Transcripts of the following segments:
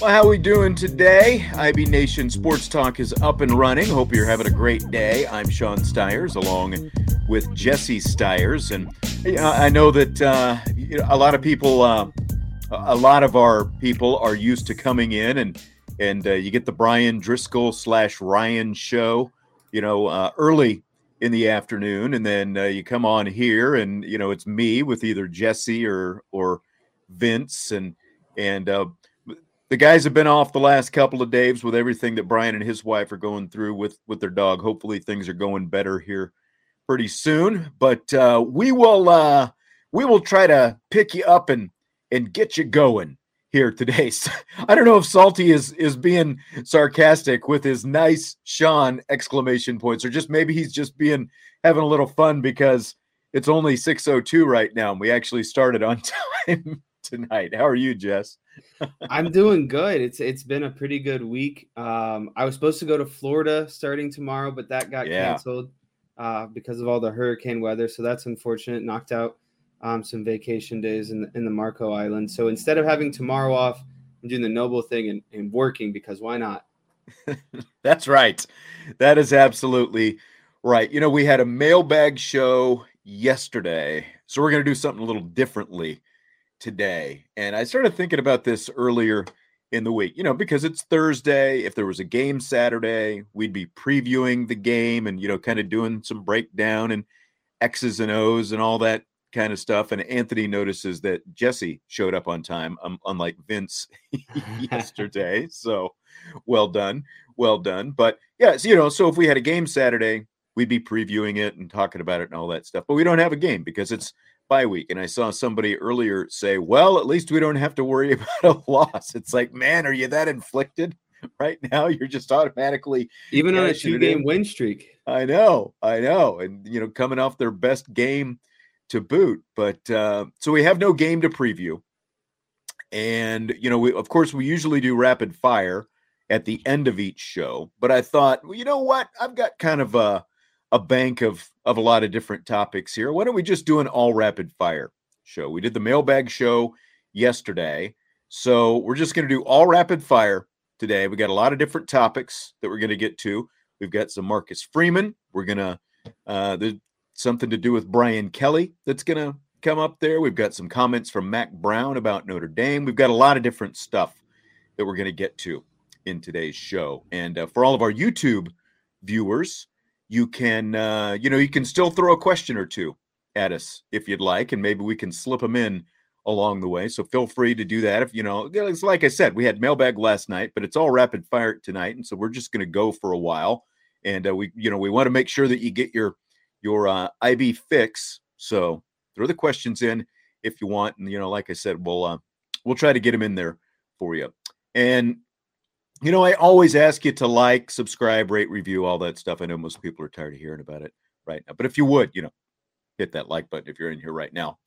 Well, how we doing today? IB Nation Sports Talk is up and running. Hope you're having a great day. I'm Sean Stiers, along with Jesse Stiers, and I know that uh, a lot of people, uh, a lot of our people are used to coming in and and uh, you get the Bryan Driskell slash Ryan show, you know, uh, early in the afternoon, and then uh, you come on here, and you know it's me with either Jesse or or Vince, and and uh, the guys have been off the last couple of days with everything that Brian and his wife are going through with with their dog. Hopefully things are going better here pretty soon. But uh, we will uh, we will try to pick you up and and get you going here today. I don't know if Salty is is being sarcastic with his nice Sean exclamation points, or just maybe he's just being having a little fun because it's only 602 right now and we actually started on time tonight. How are you, Jess? I'm doing good. It's it's been a pretty good week. Um, I was supposed to go to Florida starting tomorrow, but that got yeah. canceled uh, because of all the hurricane weather. So that's unfortunate. Knocked out um, some vacation days in the, in the Marco Island. So instead of having tomorrow off, I'm doing the noble thing and, and working because why not? that's right. That is absolutely right. You know, we had a mailbag show yesterday, so we're going to do something a little differently today. And I started thinking about this earlier in the week, you know, because it's Thursday. If there was a game Saturday, we'd be previewing the game and, you know, kind of doing some breakdown and X's and O's and all that kind of stuff. And Anthony notices that Jesse showed up on time, um, unlike Vince yesterday. So well done. Well done. But yeah, so, you know, so if we had a game Saturday, we'd be previewing it and talking about it and all that stuff. But we don't have a game because it's bye week. And I saw somebody earlier say, well, at least we don't have to worry about a loss. It's like, man, are you that inflicted right now? You're just automatically even on a two game win streak. I know, I know. And, you know, coming off their best game to boot. But uh, so we have no game to preview. And, you know, we, of course, we usually do rapid fire at the end of each show. But I thought, well, you know what? I've got kind of a, a bank of of a lot of different topics here. Why don't we just do an all rapid fire show? We did the mailbag show yesterday. So we're just going to do all rapid fire today. We got a lot of different topics that we're going to get to. We've got some Marcus Freeman. We're to, uh, there's something to do with Brian Kelly that's going to come up there. We've got some comments from Mack Brown about Notre Dame. We've got a lot of different stuff that we're going to get to in today's show. And uh, for all of our YouTube viewers, you can uh, you know you can still throw a question or two at us if you'd like and maybe we can slip them in along the way so feel free to do that if you know it's like i said we had mailbag last night but it's all rapid fire tonight and so we're just going to go for a while and uh, we you know we want to make sure that you get your your uh, ib fix so throw the questions in if you want and you know like i said we'll uh, we'll try to get them in there for you. And you know, I always ask you to like, subscribe, rate, review, all that stuff. I know most people are tired of hearing about it right now, but if you would, you know, hit that like button if you're in here right now.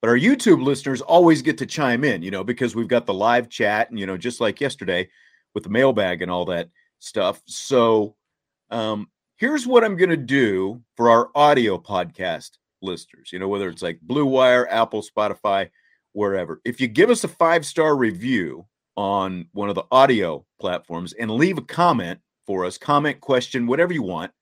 But our YouTube listeners always get to chime in, you know, because we've got the live chat and, you know, just like yesterday with the mailbag and all that stuff. So um, here's what I'm going to do for our audio podcast listeners, you know, whether it's like Blue Wire, Apple, Spotify, wherever. If you give us a five star review, on one of the audio platforms and leave a comment for us, comment, question, whatever you want.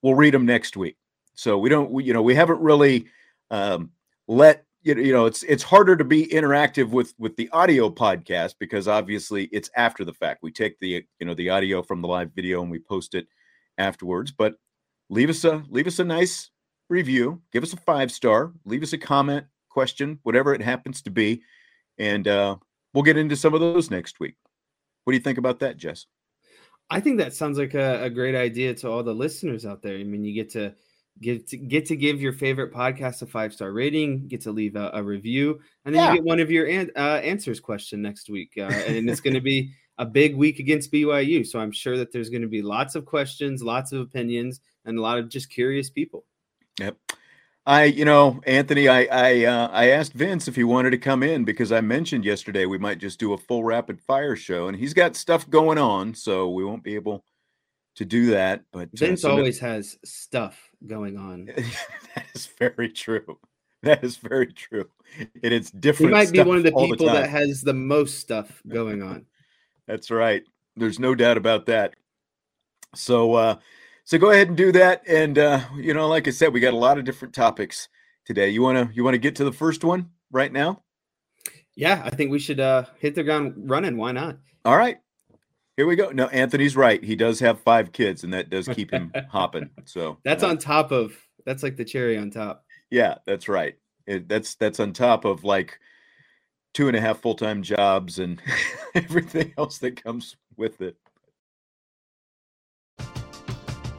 We'll read them next week. So we don't, we, you know, we haven't really um, let you know it's it's harder to be interactive with with the audio podcast because obviously it's after the fact. We take the you know the audio from the live video and we post it afterwards. But leave us a leave us a nice review, give us a five star, leave us a comment, question, whatever it happens to be, and uh, we'll get into some of those next week. What do you think about that, Jess? I think that sounds like a, a great idea to all the listeners out there. I mean, you get to get to get to give your favorite podcast a five star rating, get to leave a, a review, and then yeah. you get one of your an, uh, answers question next week, uh, and it's going to be a big week against BYU. So I'm sure that there's going to be lots of questions, lots of opinions, and a lot of just curious people. Yep. I, you know, Anthony, I I uh, I asked Vince if he wanted to come in because I mentioned yesterday we might just do a full rapid fire show, and he's got stuff going on, so we won't be able to do that. But uh, Vince uh, so always no- has stuff going on. that is very true. That is very true. And it's different. He might be one of the people the that has the most stuff going on. That's right. There's no doubt about that. So uh so go ahead and do that. And uh, you know, like I said, we got a lot of different topics today. You wanna you wanna get to the first one right now? Yeah, I think we should uh hit the ground running. Why not? All right. Here we go. No, Anthony's right. He does have five kids, and that does keep him hopping. So that's uh, on top of that's like the cherry on top. Yeah, that's right. It, that's that's on top of like two and a half full time jobs and everything else that comes with it.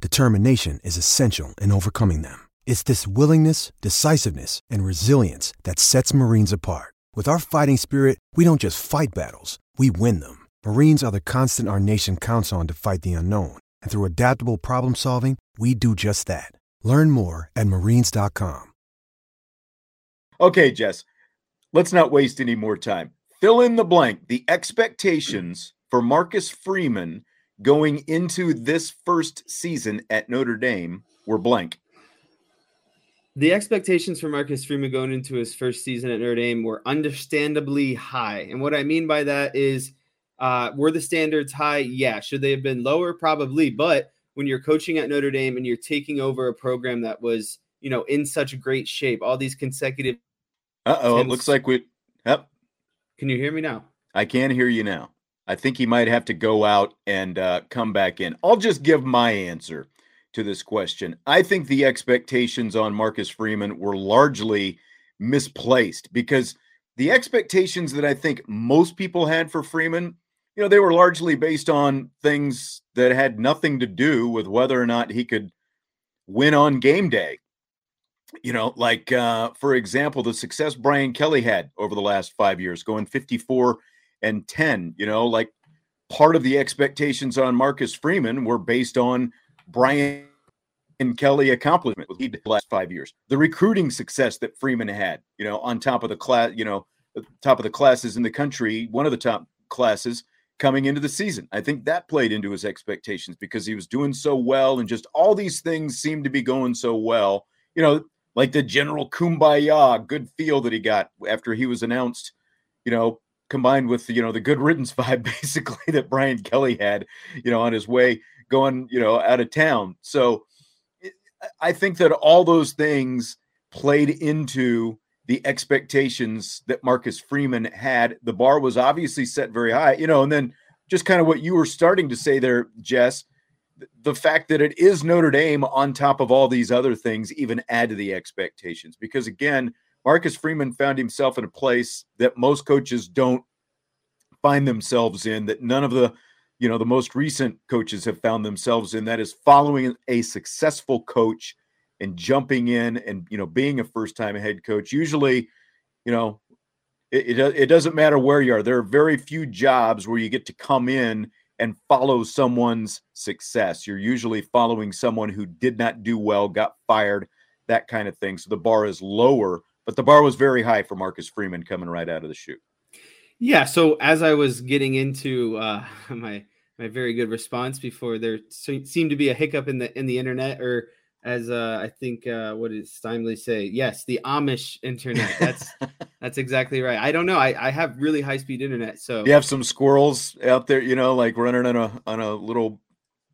determination is essential in overcoming them. It's this willingness, decisiveness, and resilience that sets Marines apart. With our fighting spirit, we don't just fight battles, we win them. Marines are the constant our nation counts on to fight the unknown. And through adaptable problem solving, we do just that. Learn more at marines.com. Okay, Jess, let's not waste any more time. Fill in the blank. The expectations for Marcus Freeman going into this first season at Notre Dame were blank. The expectations for Marcus Freeman going into his first season at Notre Dame were understandably high. And what I mean by that is, uh, were the standards high? Yeah. Should they have been lower? Probably. But when you're coaching at Notre Dame and you're taking over a program that was, you know, in such great shape, all these consecutive. Uh oh, it looks like we. Yep. Can you hear me now? I can hear you now. I think he might have to go out and uh, come back in. I'll just give my answer to this question. I think the expectations on Marcus Freeman were largely misplaced because the expectations that I think most people had for Freeman, you know, they were largely based on things that had nothing to do with whether or not he could win on game day. You know, like uh, for example, the success Brian Kelly had over the last five years, going 54 and 10. You know, like part of the expectations on Marcus Freeman were based on Brian and Kelly accomplishment with the last five years. The recruiting success that Freeman had, you know, on top of the class, you know, top of the classes in the country, one of the top classes coming into the season. I think that played into his expectations because he was doing so well and just all these things seemed to be going so well. You know, like the general kumbaya good feel that he got after he was announced, you know, combined with you know the good riddance vibe basically that Brian Kelly had, you know, on his way going, you know, out of town. So I think that all those things played into the expectations that Marcus Freeman had. The bar was obviously set very high, you know, and then just kind of what you were starting to say there, Jess, the fact that it is Notre Dame on top of all these other things even add to the expectations because again, Marcus Freeman found himself in a place that most coaches don't find themselves in that none of the you know the most recent coaches have found themselves in. That is following a successful coach and jumping in and you know being a first time head coach. Usually you know it, it, it doesn't matter where you are. There are very few jobs where you get to come in and follow someone's success. You're usually following someone who did not do well got fired that kind of thing. So the bar is lower but the bar was very high for marcus freeman coming right out of the chute yeah so as i was getting into uh, my my very good response before there seemed to be a hiccup in the in the internet or as uh, I think uh, what did Steinley say? Yes, the Amish internet. That's that's exactly right. I don't know. I, I have really high speed internet. So you have some squirrels out there, you know, like running on a on a little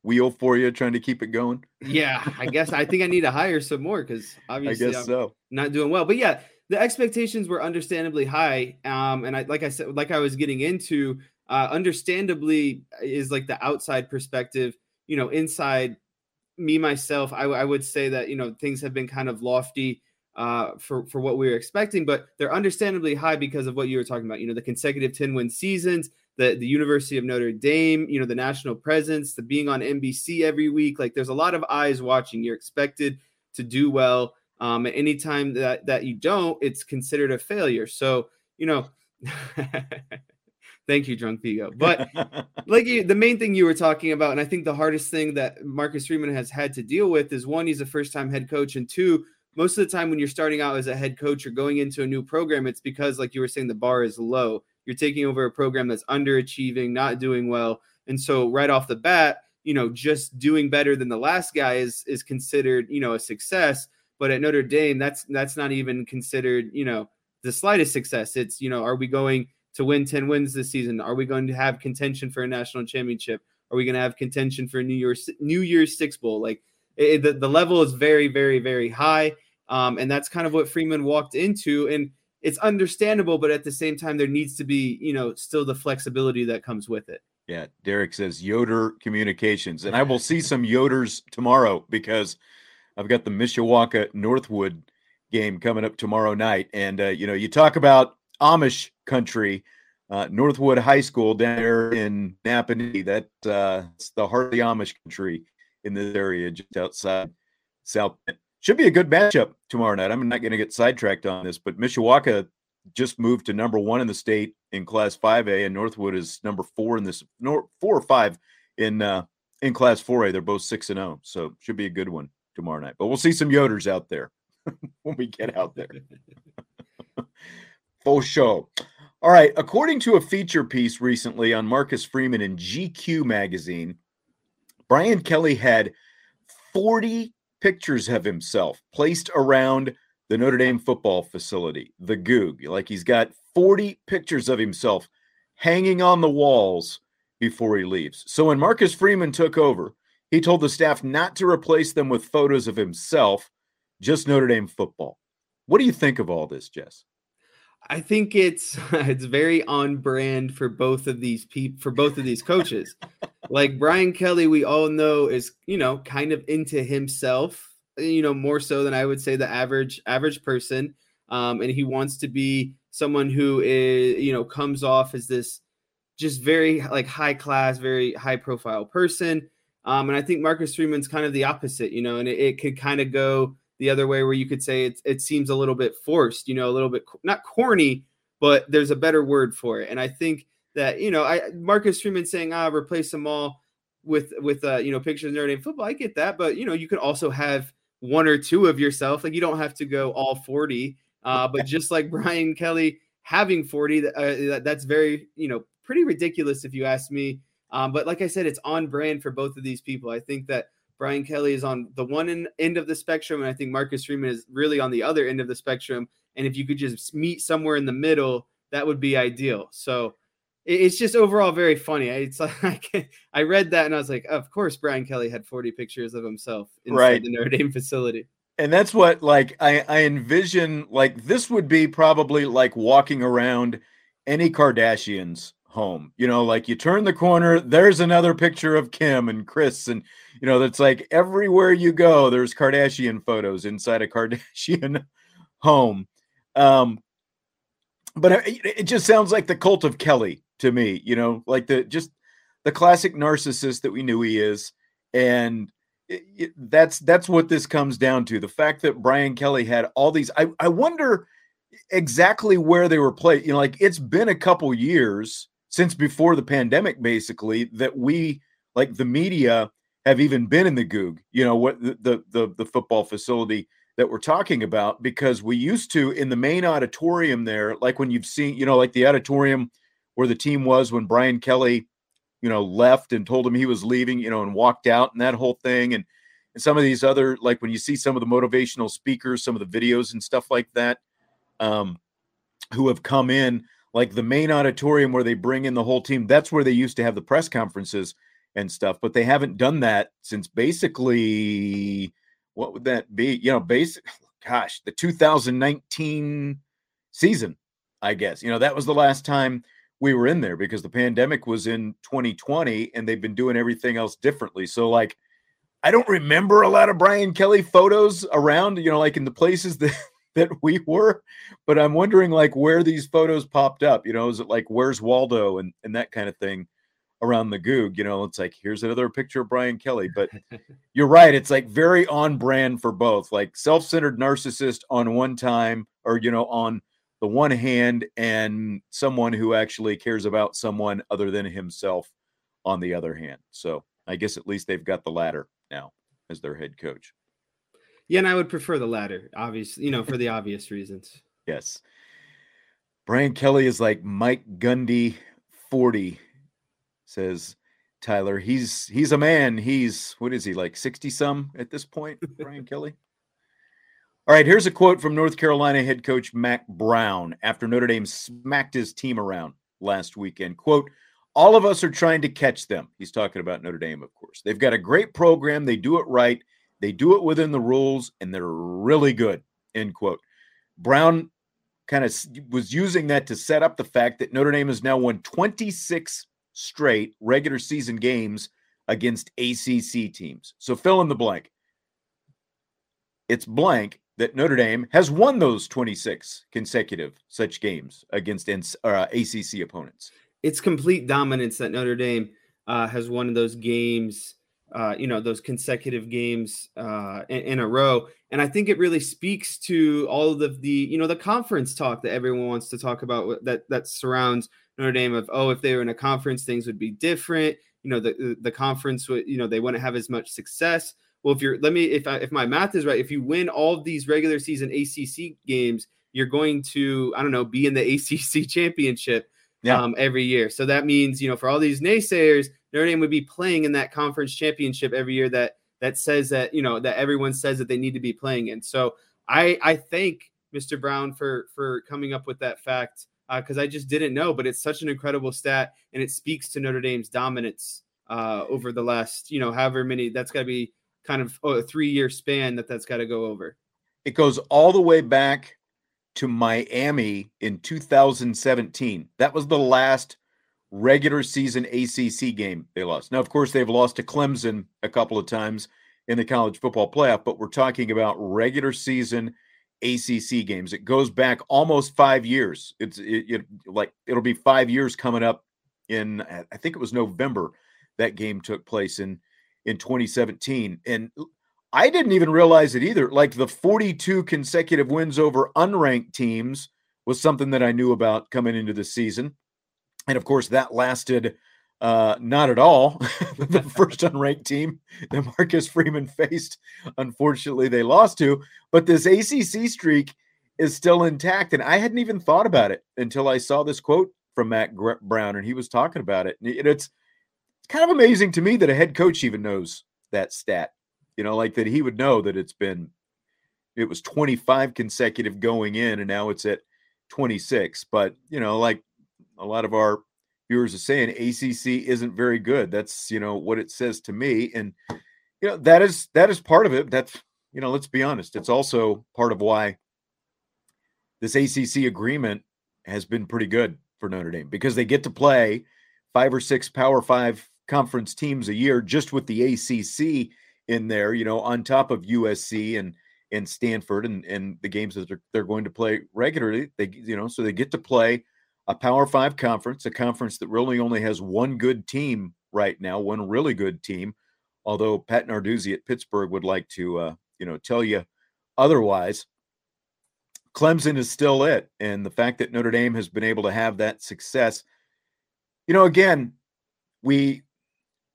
wheel for you, trying to keep it going. Yeah, I guess I think I need to hire some more because obviously I guess I'm so. not doing well. But yeah, the expectations were understandably high. Um, and I like I said, like I was getting into, uh, understandably is like the outside perspective. You know, inside me myself, I, I, would say that you know things have been kind of lofty uh, for for what we were expecting, but they're understandably high because of what you were talking about. You know, the consecutive ten win seasons, the the University of Notre Dame, you know, the national presence, the being on NBC every week. Like, there's a lot of eyes watching. You're expected to do well. Um, anytime that that you don't, it's considered a failure. So you know. Thank you, Drunk Vigo. But like you, the main thing you were talking about, and I think the hardest thing that Marcus Freeman has had to deal with is one, he's a first time head coach, and two, most of the time when you're starting out as a head coach or going into a new program, it's because, like you were saying, the bar is low. You're taking over a program that's underachieving, not doing well. And so, right off the bat, you know, just doing better than the last guy is is considered, you know, a success. But at Notre Dame, that's that's not even considered, you know, the slightest success. It's, you know, are we going to win 10 wins this season? Are we going to have contention for a national championship? Are we going to have contention for New Year's New Year's Six Bowl? Like it, the, the level is very, very, very high. Um, and that's kind of what Freeman walked into. And it's understandable, but at the same time, there needs to be, you know, still the flexibility that comes with it. Yeah. Derek says Yoder Communications. And I will see some Yoders tomorrow because I've got the Mishawaka Northwood game coming up tomorrow night. And, uh, you know, you talk about Amish country. Uh, Northwood High School down there in Nappanee. That's uh, it's the heart of the Amish country in this area, just outside South. Bend. Should be a good matchup tomorrow night. I'm not going to get sidetracked on this, but Mishawaka just moved to number one in the state in Class 5A, and Northwood is number four in this, four or five in uh, in Class 4A. They're both six and zero, oh, so should be a good one tomorrow night. But we'll see some Yoders out there when we get out there. Full show. All right. According to a feature piece recently on Marcus Freeman in GQ magazine, Brian Kelly had 40 pictures of himself placed around the Notre Dame football facility, the Gug. Like he's got 40 pictures of himself hanging on the walls before he leaves. So when Marcus Freeman took over, he told the staff not to replace them with photos of himself, just Notre Dame football. What do you think of all this, Jess? I think it's it's very on brand for both of these people for both of these coaches. Like Brian Kelly, we all know is you know kind of into himself, you know more so than I would say the average average person, um, and he wants to be someone who is you know comes off as this just very like high class, very high profile person. Um, and I think Marcus Freeman's kind of the opposite, you know, and it, it could kind of go the other way where you could say it, it seems a little bit forced, you know, a little bit not corny, but there's a better word for it. And I think that, you know, I Marcus Freeman saying, ah, replace them all with with uh, you know, pictures of Notre Dame football. I get that, but you know, you could also have one or two of yourself. Like you don't have to go all 40. Uh, but just like Brian Kelly having 40, uh, that's very, you know, pretty ridiculous if you ask me. Um, but like I said, it's on brand for both of these people. I think that Brian Kelly is on the one end of the spectrum, and I think Marcus Freeman is really on the other end of the spectrum. And if you could just meet somewhere in the middle, that would be ideal. So it's just overall very funny. It's like I read that and I was like, of course, Brian Kelly had 40 pictures of himself inside right. the Notre Dame facility. And that's what like I, I envision like this would be probably like walking around any Kardashian's home. You know, like you turn the corner, there's another picture of Kim and Kris, and you know, that's like everywhere you go, there's Kardashian photos inside a Kardashian home. Um, but it just sounds like the cult of Kelly to me, you know, like the just the classic narcissist that we knew he is. And it, it, that's that's what this comes down to. The fact that Brian Kelly had all these I, I wonder exactly where they were played. You know, like it's been a couple years since before the pandemic, basically, that we like the media have even been in the Gug, you know, what the the the, the football facility that we're talking about because we used to in the main auditorium there, like when you've seen, you know, like the auditorium where the team was when Brian Kelly, you know, left and told him he was leaving, you know, and walked out and that whole thing. And, and some of these other, like when you see some of the motivational speakers, some of the videos and stuff like that, um, who have come in, like the main auditorium where they bring in the whole team, that's where they used to have the press conferences and stuff, but they haven't done that since basically what would that be? You know, basic, gosh, the 2019 season, I guess. You know, that was the last time we were in there because the pandemic was in 2020 and they've been doing everything else differently. So, like, I don't remember a lot of Brian Kelly photos around, you know, like in the places that that we were, but I'm wondering like where these photos popped up. You know, is it like where's Waldo and and that kind of thing around the Gug. You know, it's like here's another picture of Brian Kelly. But you're right, it's like very on brand for both, like self-centered narcissist on one time, or you know, on the one hand, and someone who actually cares about someone other than himself on the other hand. So I guess at least they've got the latter now as their head coach. Yeah, and I would prefer the latter, obviously, you know, for the obvious reasons. Yes. Brian Kelly is like Mike Gundy 40 says Tyler. He's he's a man. He's what is he like 60 some at this point, Brian Kelly? All right, here's a quote from North Carolina head coach Mack Brown after Notre Dame smacked his team around last weekend. Quote, all of us are trying to catch them. He's talking about Notre Dame, of course. They've got a great program. They do it right. They do it within the rules, and they're really good. End quote. Brown kind of was using that to set up the fact that Notre Dame has now won 26 straight regular season games against ACC teams. So fill in the blank. It's blank that Notre Dame has won those 26 consecutive such games against uh, ACC opponents. It's complete dominance that Notre Dame uh, has won those games, uh, you know, those consecutive games uh, in, in, a row. And I think it really speaks to all of the, you know, the conference talk that everyone wants to talk about that that surrounds Notre Dame of oh if they were in a conference things would be different you know the the conference would you know they wouldn't have as much success well if you're let me if I, if my math is right if you win all these regular season ACC games you're going to I don't know be in the ACC championship yeah. um, every year so that means you know for all these naysayers Notre Dame would be playing in that conference championship every year that that says that you know that everyone says that they need to be playing in so I I thank Mr. Brown for for coming up with that fact because uh, I just didn't know. But it's such an incredible stat, and it speaks to Notre Dame's dominance uh, over the last, you know, however many. That's got to be kind of oh, a three-year span that that's got to go over. It goes all the way back to Miami in 2017. That was the last regular season ACC game they lost. Now, of course, they've lost to Clemson a couple of times in the college football playoff, but we're talking about regular season ACC games. It goes back almost five years. It's it, it, like it'll be five years coming up in I think it was November that game took place in in 2017, and I didn't even realize it either. Like the 42 consecutive wins over unranked teams was something that I knew about coming into the season, and of course that lasted uh, not at all. the first unranked team that Marcus Freeman faced, unfortunately, they lost to. But this ACC streak is still intact. And I hadn't even thought about it until I saw this quote from Mack Brown and he was talking about it. And it's, it's kind of amazing to me that a head coach even knows that stat You know, like that he would know that it's been it was 25 consecutive going in and now it's at 26. But, you know, like a lot of our viewers are saying ACC isn't very good. That's, you know, what it says to me and you know, that is that is part of it. That's, you know, let's be honest. It's also part of why this ACC agreement has been pretty good for Notre Dame because they get to play five or six Power 5 conference teams a year just with the ACC in there, you know, on top of USC and and Stanford and and the games that they're, they're going to play regularly. They you know, so they get to play a Power 5 conference, a conference that really only has one good team right now, one really good team. Although Pat Narduzzi at Pittsburgh would like to uh, you know, tell you otherwise. Clemson is still it. And the fact that Notre Dame has been able to have that success, you know, again, we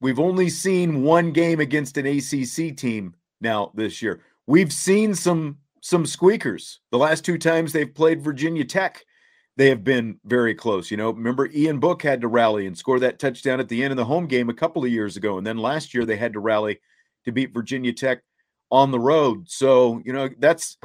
we've only seen one game against an ACC team now this year. We've seen some some squeakers. The last two times they've played Virginia Tech, they have been very close. You know, remember Ian Book had to rally and score that touchdown at the end of the home game a couple of years ago, and then last year they had to rally to beat Virginia Tech on the road. So, you know, that's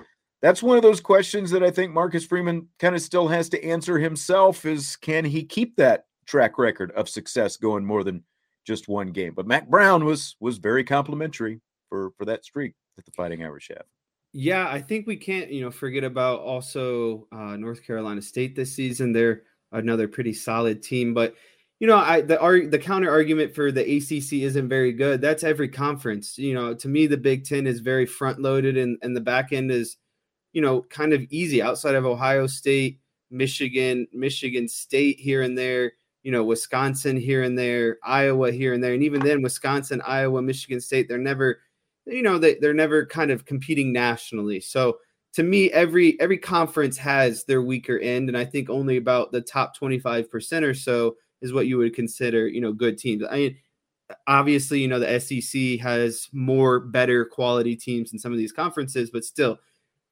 that's one of those questions that I think Marcus Freeman kind of still has to answer himself is can he keep that track record of success going more than just one game. But Mack Brown was was very complimentary for for that streak that the Fighting Irish have. Yeah, I think we can't you know forget about also uh, North Carolina State this season. They're another pretty solid team, but you know, I the the counter argument for the ACC isn't very good. That's every conference. You know, to me, the Big Ten is very front loaded, and and the back end is, you know, kind of easy outside of Ohio State, Michigan, Michigan State here and there you know, Wisconsin here and there, Iowa here and there. And even then, Wisconsin, Iowa, Michigan State, they're never, you know, they, they're never kind of competing nationally. So to me, every every conference has their weaker end. And I think only about the top 25% or so is what you would consider, you know, good teams. I mean, obviously, you know, the SEC has more better quality teams in some of these conferences, but still,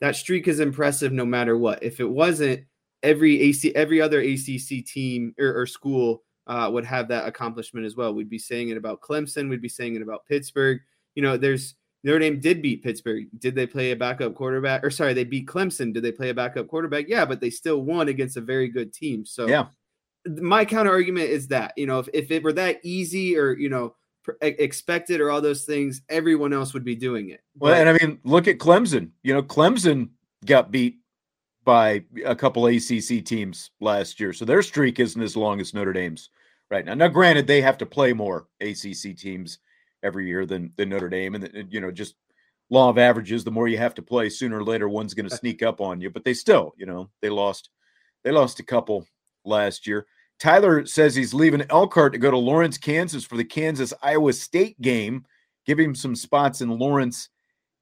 that streak is impressive no matter what. If it wasn't, every AC, every other ACC team or, or school uh, would have that accomplishment as well. We'd be saying it about Clemson. We'd be saying it about Pittsburgh. You know, there's Notre Dame did beat Pittsburgh. Did they play a backup quarterback? Or sorry, they beat Clemson. Did they play a backup quarterback? Yeah, but they still won against a very good team. So yeah, my counter argument is that you know if, if it were that easy or you know expected or all those things, everyone else would be doing it. Well, and I mean, look at Clemson. You know, Clemson got beat by a couple ACC teams last year. So their streak isn't as long as Notre Dame's right now. Now, granted, they have to play more ACC teams every year than, than Notre Dame. And, you know, just law of averages, the more you have to play, sooner or later, one's going to sneak up on you. But they still, you know, they lost, they lost a couple last year. Tyler says he's leaving Elkhart to go to Lawrence, Kansas for the Kansas Iowa State game. Give him some spots in Lawrence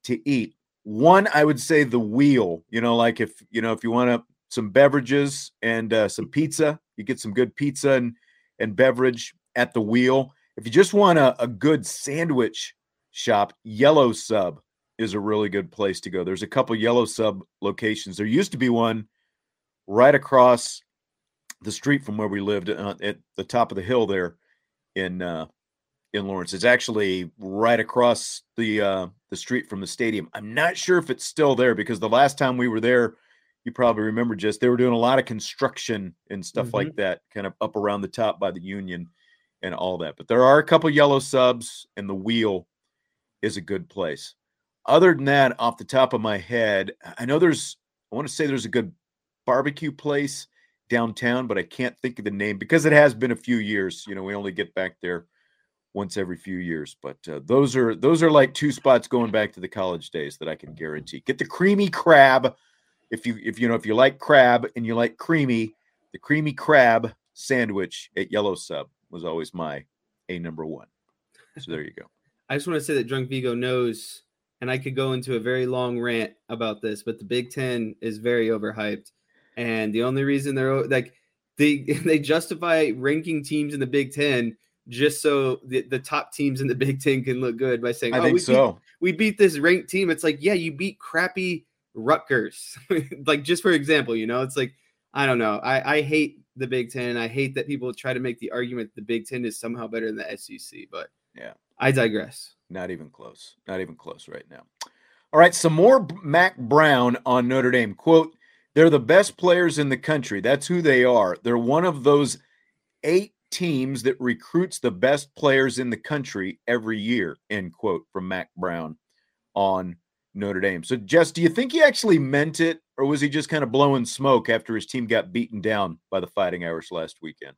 to eat. One, I would say the wheel. You know, like if you know if you want to some beverages and uh, some pizza, you get some good pizza and and beverage at the wheel. If you just want a, a good sandwich shop, Yellow Sub is a really good place to go. There's a couple Yellow Sub locations. There used to be one right across the street from where we lived uh, at the top of the hill there in uh, in Lawrence. It's actually right across the uh, the street from the stadium. I'm not sure if it's still there because the last time we were there, you probably remember just they were doing a lot of construction and stuff mm-hmm. like that, kind of up around the top by the Union and all that. But there are a couple yellow subs, and the wheel is a good place. Other than that, off the top of my head, I know there's I want to say there's a good barbecue place downtown, but I can't think of the name because it has been a few years. You know, we only get back there once every few years. But uh, those are those are like two spots going back to the college days that I can guarantee. Get the creamy crab if you if you know if you like crab and you like creamy, the creamy crab sandwich at Yellow Sub was always my a number one. So there you go. I just want to say that Drunk Vigo knows, and I could go into a very long rant about this, but the Big Ten is very overhyped, and the only reason they're like they they justify ranking teams in the Big Ten just so the, the top teams in the Big Ten can look good by saying, I oh, think we so. Beat, we beat this ranked team. It's like, yeah, you beat crappy Rutgers. like, just for example, you know, it's like, I don't know. I, I hate the Big Ten. I hate that people try to make the argument the Big Ten is somehow better than the SEC. But yeah, I digress. Not even close. Not even close right now. All right, some more Mack Brown on Notre Dame. Quote, they're the best players in the country. That's who they are. They're one of those eight teams that recruits the best players in the country every year, end quote from Mack Brown on Notre Dame. So, Jess, do you think he actually meant it, or was he just kind of blowing smoke after his team got beaten down by the Fighting Irish last weekend?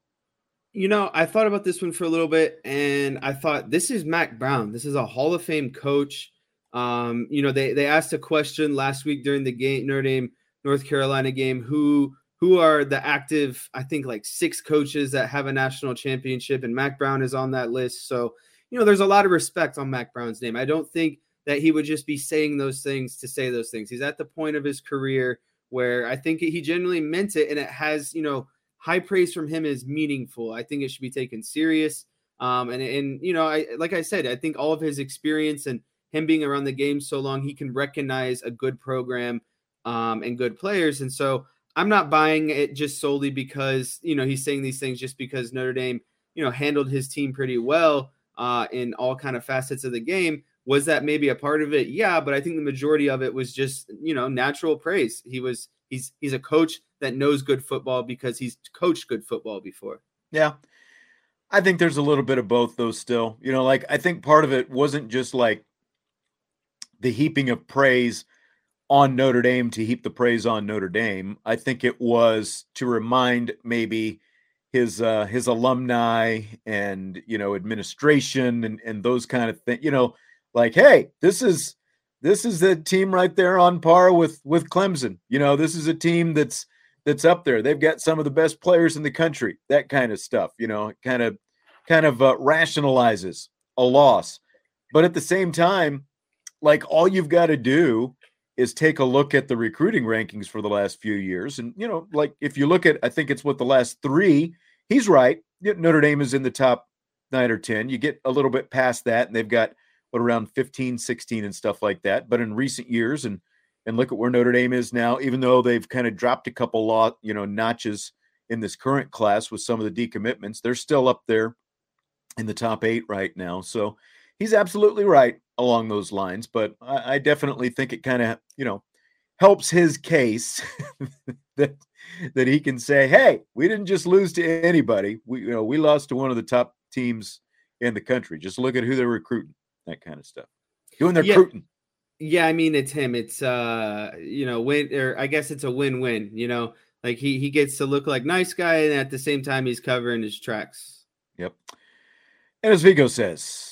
You know, I thought about this one for a little bit, and I thought this is Mack Brown. This is a Hall of Fame coach. Um, you know, they they asked a question last week during the game Notre Dame North Carolina game who who are the active, I think like six coaches that have a national championship, and Mack Brown is on that list. So, you know, there's a lot of respect on Mack Brown's name. I don't think that he would just be saying those things to say those things. He's at the point of his career where I think he genuinely meant it, and it has, you know, high praise from him is meaningful. I think it should be taken serious. Um, and and you know, I like I said, I think all of his experience and him being around the game so long, he can recognize a good program um, and good players. And so I'm not buying it just solely because you know he's saying these things just because Notre Dame you know handled his team pretty well uh, in all kind of facets of the game. Was that maybe a part of it? Yeah, but I think the majority of it was just you know natural praise. He was he's he's a coach that knows good football because he's coached good football before. Yeah. I think there's a little bit of both though still. You know, like I think part of it wasn't just like the heaping of praise on Notre Dame to heap the praise on Notre Dame. I think it was to remind maybe his uh, his alumni and you know administration and and those kind of things. You know, like hey, this is this is the team right there on par with with Clemson. You know, this is a team that's that's up there. They've got some of the best players in the country. That kind of stuff. You know, kind of kind of uh, rationalizes a loss, but at the same time, like all you've got to do is take a look at the recruiting rankings for the last few years. And, you know, like if you look at, I think it's what the last three, he's right. Notre Dame is in the top nine or 10. You get a little bit past that, and they've got what around 15, 16 and stuff like that. But in recent years, and and look at where Notre Dame is now, even though they've kind of dropped a couple lot, you know, notches in this current class with some of the decommitments, they're still up there in the top eight right now. So he's absolutely right along those lines. But I, I definitely think it kind of, you know, helps his case that that he can say, "Hey, we didn't just lose to anybody. We, you know, we lost to one of the top teams in the country. Just look at who they're recruiting, that kind of stuff, doing their yeah. recruiting." Yeah, I mean, it's him. It's uh, you know, win or I guess it's a win-win. You know, like he he gets to look like nice guy, and at the same time, he's covering his tracks. Yep. And as Vigo says,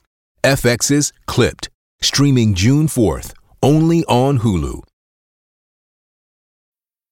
FX's Clipped, streaming June 4th, only on Hulu.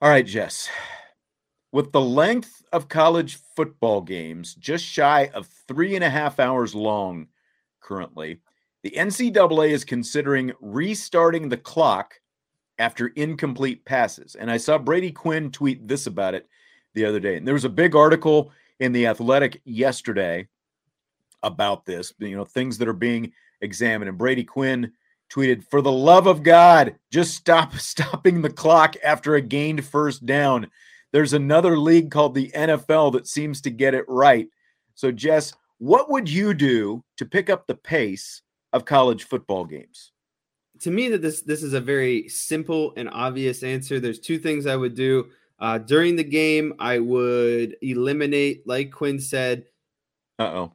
All right, Jess. With the length of college football games just shy of three and a half hours long currently, the NCAA is considering restarting the clock after incomplete passes. And I saw Brady Quinn tweet this about it the other day. And there was a big article in The Athletic yesterday about this, you know, things that are being examined. And Brady Quinn tweeted, "For the love of God, just stop stopping the clock after a gained first down." There's another league called the NFL that seems to get it right. So, Jess, what would you do to pick up the pace of college football games? To me, that this this is a very simple and obvious answer. There's two things I would do uh, during the game. I would eliminate, like Quinn said. Uh oh.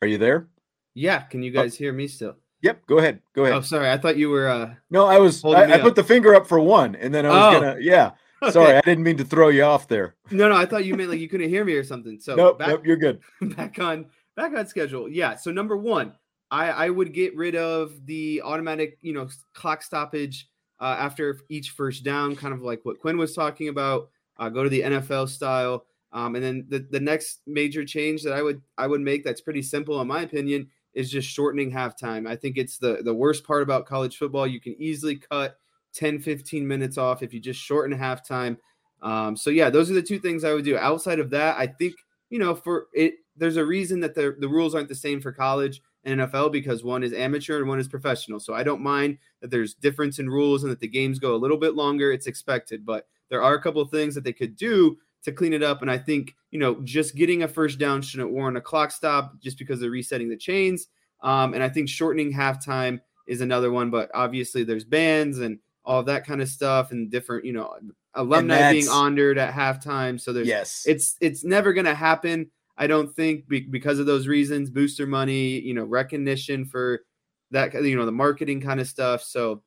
Are you there? Yeah. Can you guys oh. hear me still? Yep. Go ahead. Go ahead. Oh, sorry. I thought you were. uh No, I was. I, I put the finger up for one, and then I was oh. gonna. Yeah. Okay. Sorry, I didn't mean to throw you off there. No, no, I thought you meant like you couldn't hear me or something. So nope, back, nope, you're good. Back on back on schedule. Yeah. So number one, I I would get rid of the automatic, you know, clock stoppage uh, after each first down, kind of like what Quinn was talking about. Uh, go to the NFL style. Um, and then the, the next major change that I would I would make that's pretty simple in my opinion is just shortening halftime. I think it's the the worst part about college football. You can easily cut 10 15 minutes off if you just shorten halftime. Um, so yeah, those are the two things I would do. Outside of that, I think you know for it there's a reason that the the rules aren't the same for college and NFL because one is amateur and one is professional. So I don't mind that there's difference in rules and that the games go a little bit longer. It's expected, but there are a couple of things that they could do to clean it up. And I think, you know, just getting a first down shouldn't warrant a clock stop just because they're resetting the chains. Um, and I think shortening halftime is another one, but obviously there's bans and all that kind of stuff and different, you know, alumni being honored at halftime. So there's yes, it's it's never gonna happen. I don't think be, because of those reasons, booster money, you know, recognition for that, you know, the marketing kind of stuff. So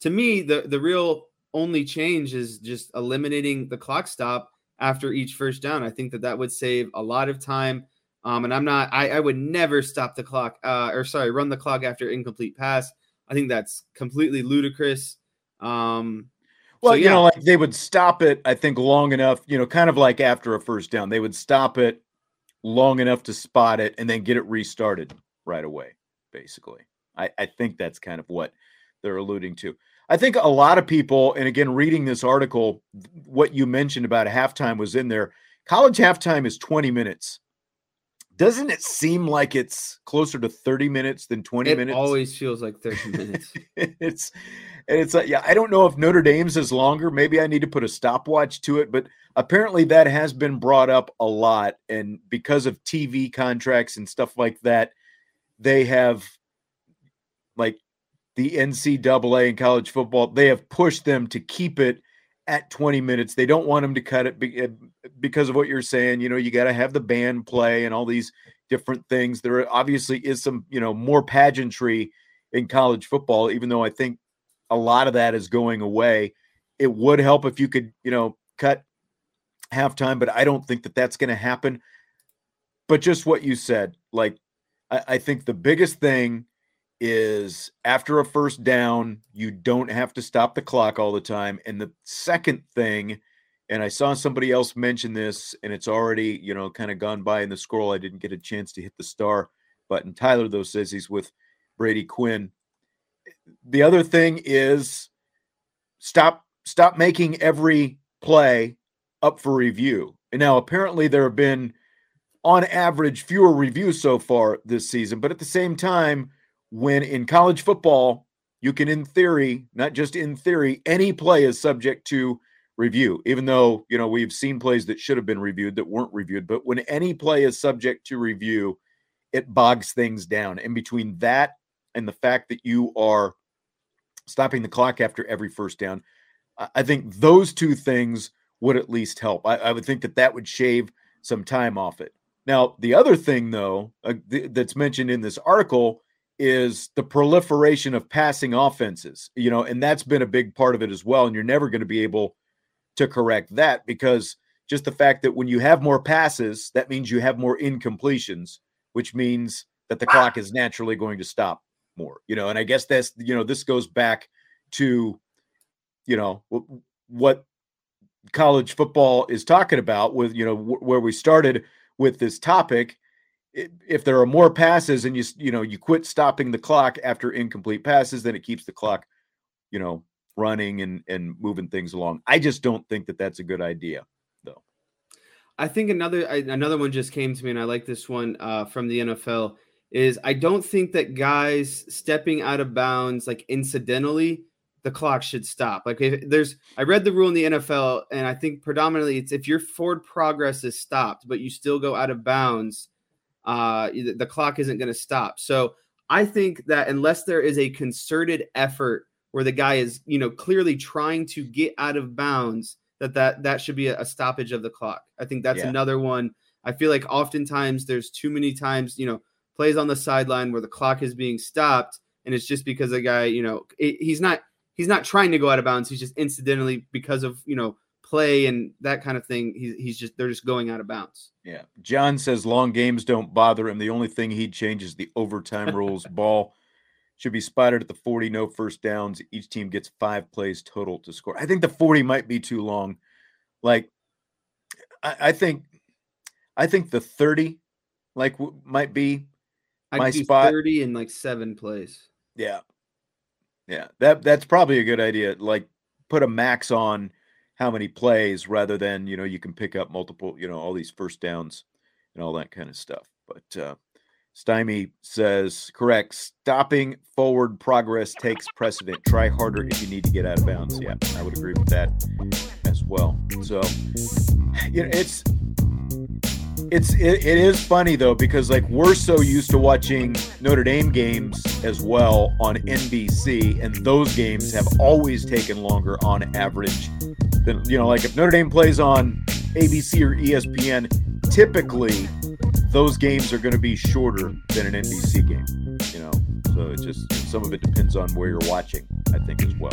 to me, the the real only change is just eliminating the clock stop after each first down. I think that that would save a lot of time. Um, and I'm not, I, I would never stop the clock, uh, or sorry, run the clock after incomplete pass. I think that's completely ludicrous. Um, well, so, yeah. you know, like they would stop it, I think, long enough, you know, kind of like after a first down, they would stop it long enough to spot it and then get it restarted right away, basically. I, I think that's kind of what they're alluding to. I think a lot of people, and again, reading this article, what you mentioned about halftime was in there. College halftime is 20 minutes. Doesn't it seem like it's closer to 30 minutes than 20 it minutes? It always feels like 30 minutes. it's and it's like, yeah, I don't know if Notre Dame's is longer. Maybe I need to put a stopwatch to it, but apparently that has been brought up a lot. And because of TV contracts and stuff like that, they have the NCAA and college football, they have pushed them to keep it at 20 minutes. They don't want them to cut it eh, because of what you're saying. You know, you got to have the band play and all these different things. There obviously is some, you know, more pageantry in college football, even though I think a lot of that is going away. It would help if you could, you know, cut halftime, but I don't think that that's going to happen. But just what you said, like, I, I think the biggest thing is after a first down, you don't have to stop the clock all the time. And the second thing, and I saw somebody else mention this, and it's already, you know, kind of gone by in the scroll. I didn't get a chance to hit the star button. Tyler, though, says he's with Brady Quinn. The other thing is stop stop making every play up for review. And now apparently there have been on average fewer reviews so far this season, but at the same time, when in college football, you can, in theory, not just in theory, any play is subject to review, even though, you know, we've seen plays that should have been reviewed that weren't reviewed. But when any play is subject to review, it bogs things down. And between that and the fact that you are stopping the clock after every first down, I think those two things would at least help. I, I would think that that would shave some time off it. Now, the other thing, though, uh, th- that's mentioned in this article is the proliferation of passing offenses, you know, and that's been a big part of it as well. And you're never going to be able to correct that because just the fact that when you have more passes, that means you have more incompletions, which means that the clock is naturally going to stop more, you know. And I guess that's, you know, this goes back to, you know, what college football is talking about with, you know, where we started with this topic if there are more passes and you you know you quit stopping the clock after incomplete passes then it keeps the clock you know running and and moving things along. I just don't think that that's a good idea though. I think another another one just came to me and i like this one uh, from the nfl is i don't think that guys stepping out of bounds like incidentally the clock should stop. Like if there's i read the rule in the nfl and i think predominantly it's if your forward progress is stopped but you still go out of bounds uh, the clock isn't going to stop. So I think that unless there is a concerted effort where the guy is, you know, clearly trying to get out of bounds, that that that should be a, stoppage of the clock. I think that's yeah. another one I feel like oftentimes there's too many times, you know, plays on the sideline where the clock is being stopped, and it's just because a guy, you know, it, he's not he's not trying to go out of bounds. He's just incidentally because of you know play and that kind of thing. He's he's just they're just going out of bounds. Yeah. John says long games don't bother him. The only thing he'd change is the overtime rules. Ball should be spotted at the 40, no first downs. Each team gets five plays total to score. I think the 40 might be too long. Like, I, I think, I think the 30, like, w- might be I'd my spot. 30 in like seven plays. Yeah, yeah. That that's probably a good idea. Like, put a max on how many plays rather than you know you can pick up multiple, you know, all these first downs and all that kind of stuff. But uh, Stymie says, correct. Stopping forward progress takes precedent. Try harder if you need to get out of bounds. Yeah, I would agree with that as well. So, you know, it's it's it, it is funny though because like we're so used to watching Notre Dame games as well on NBC, and those games have always taken longer on average than you know. Like if Notre Dame plays on ABC or ESPN, typically those games are going to be shorter than an NBC game. You know, so it just some of it depends on where you're watching. I think as well.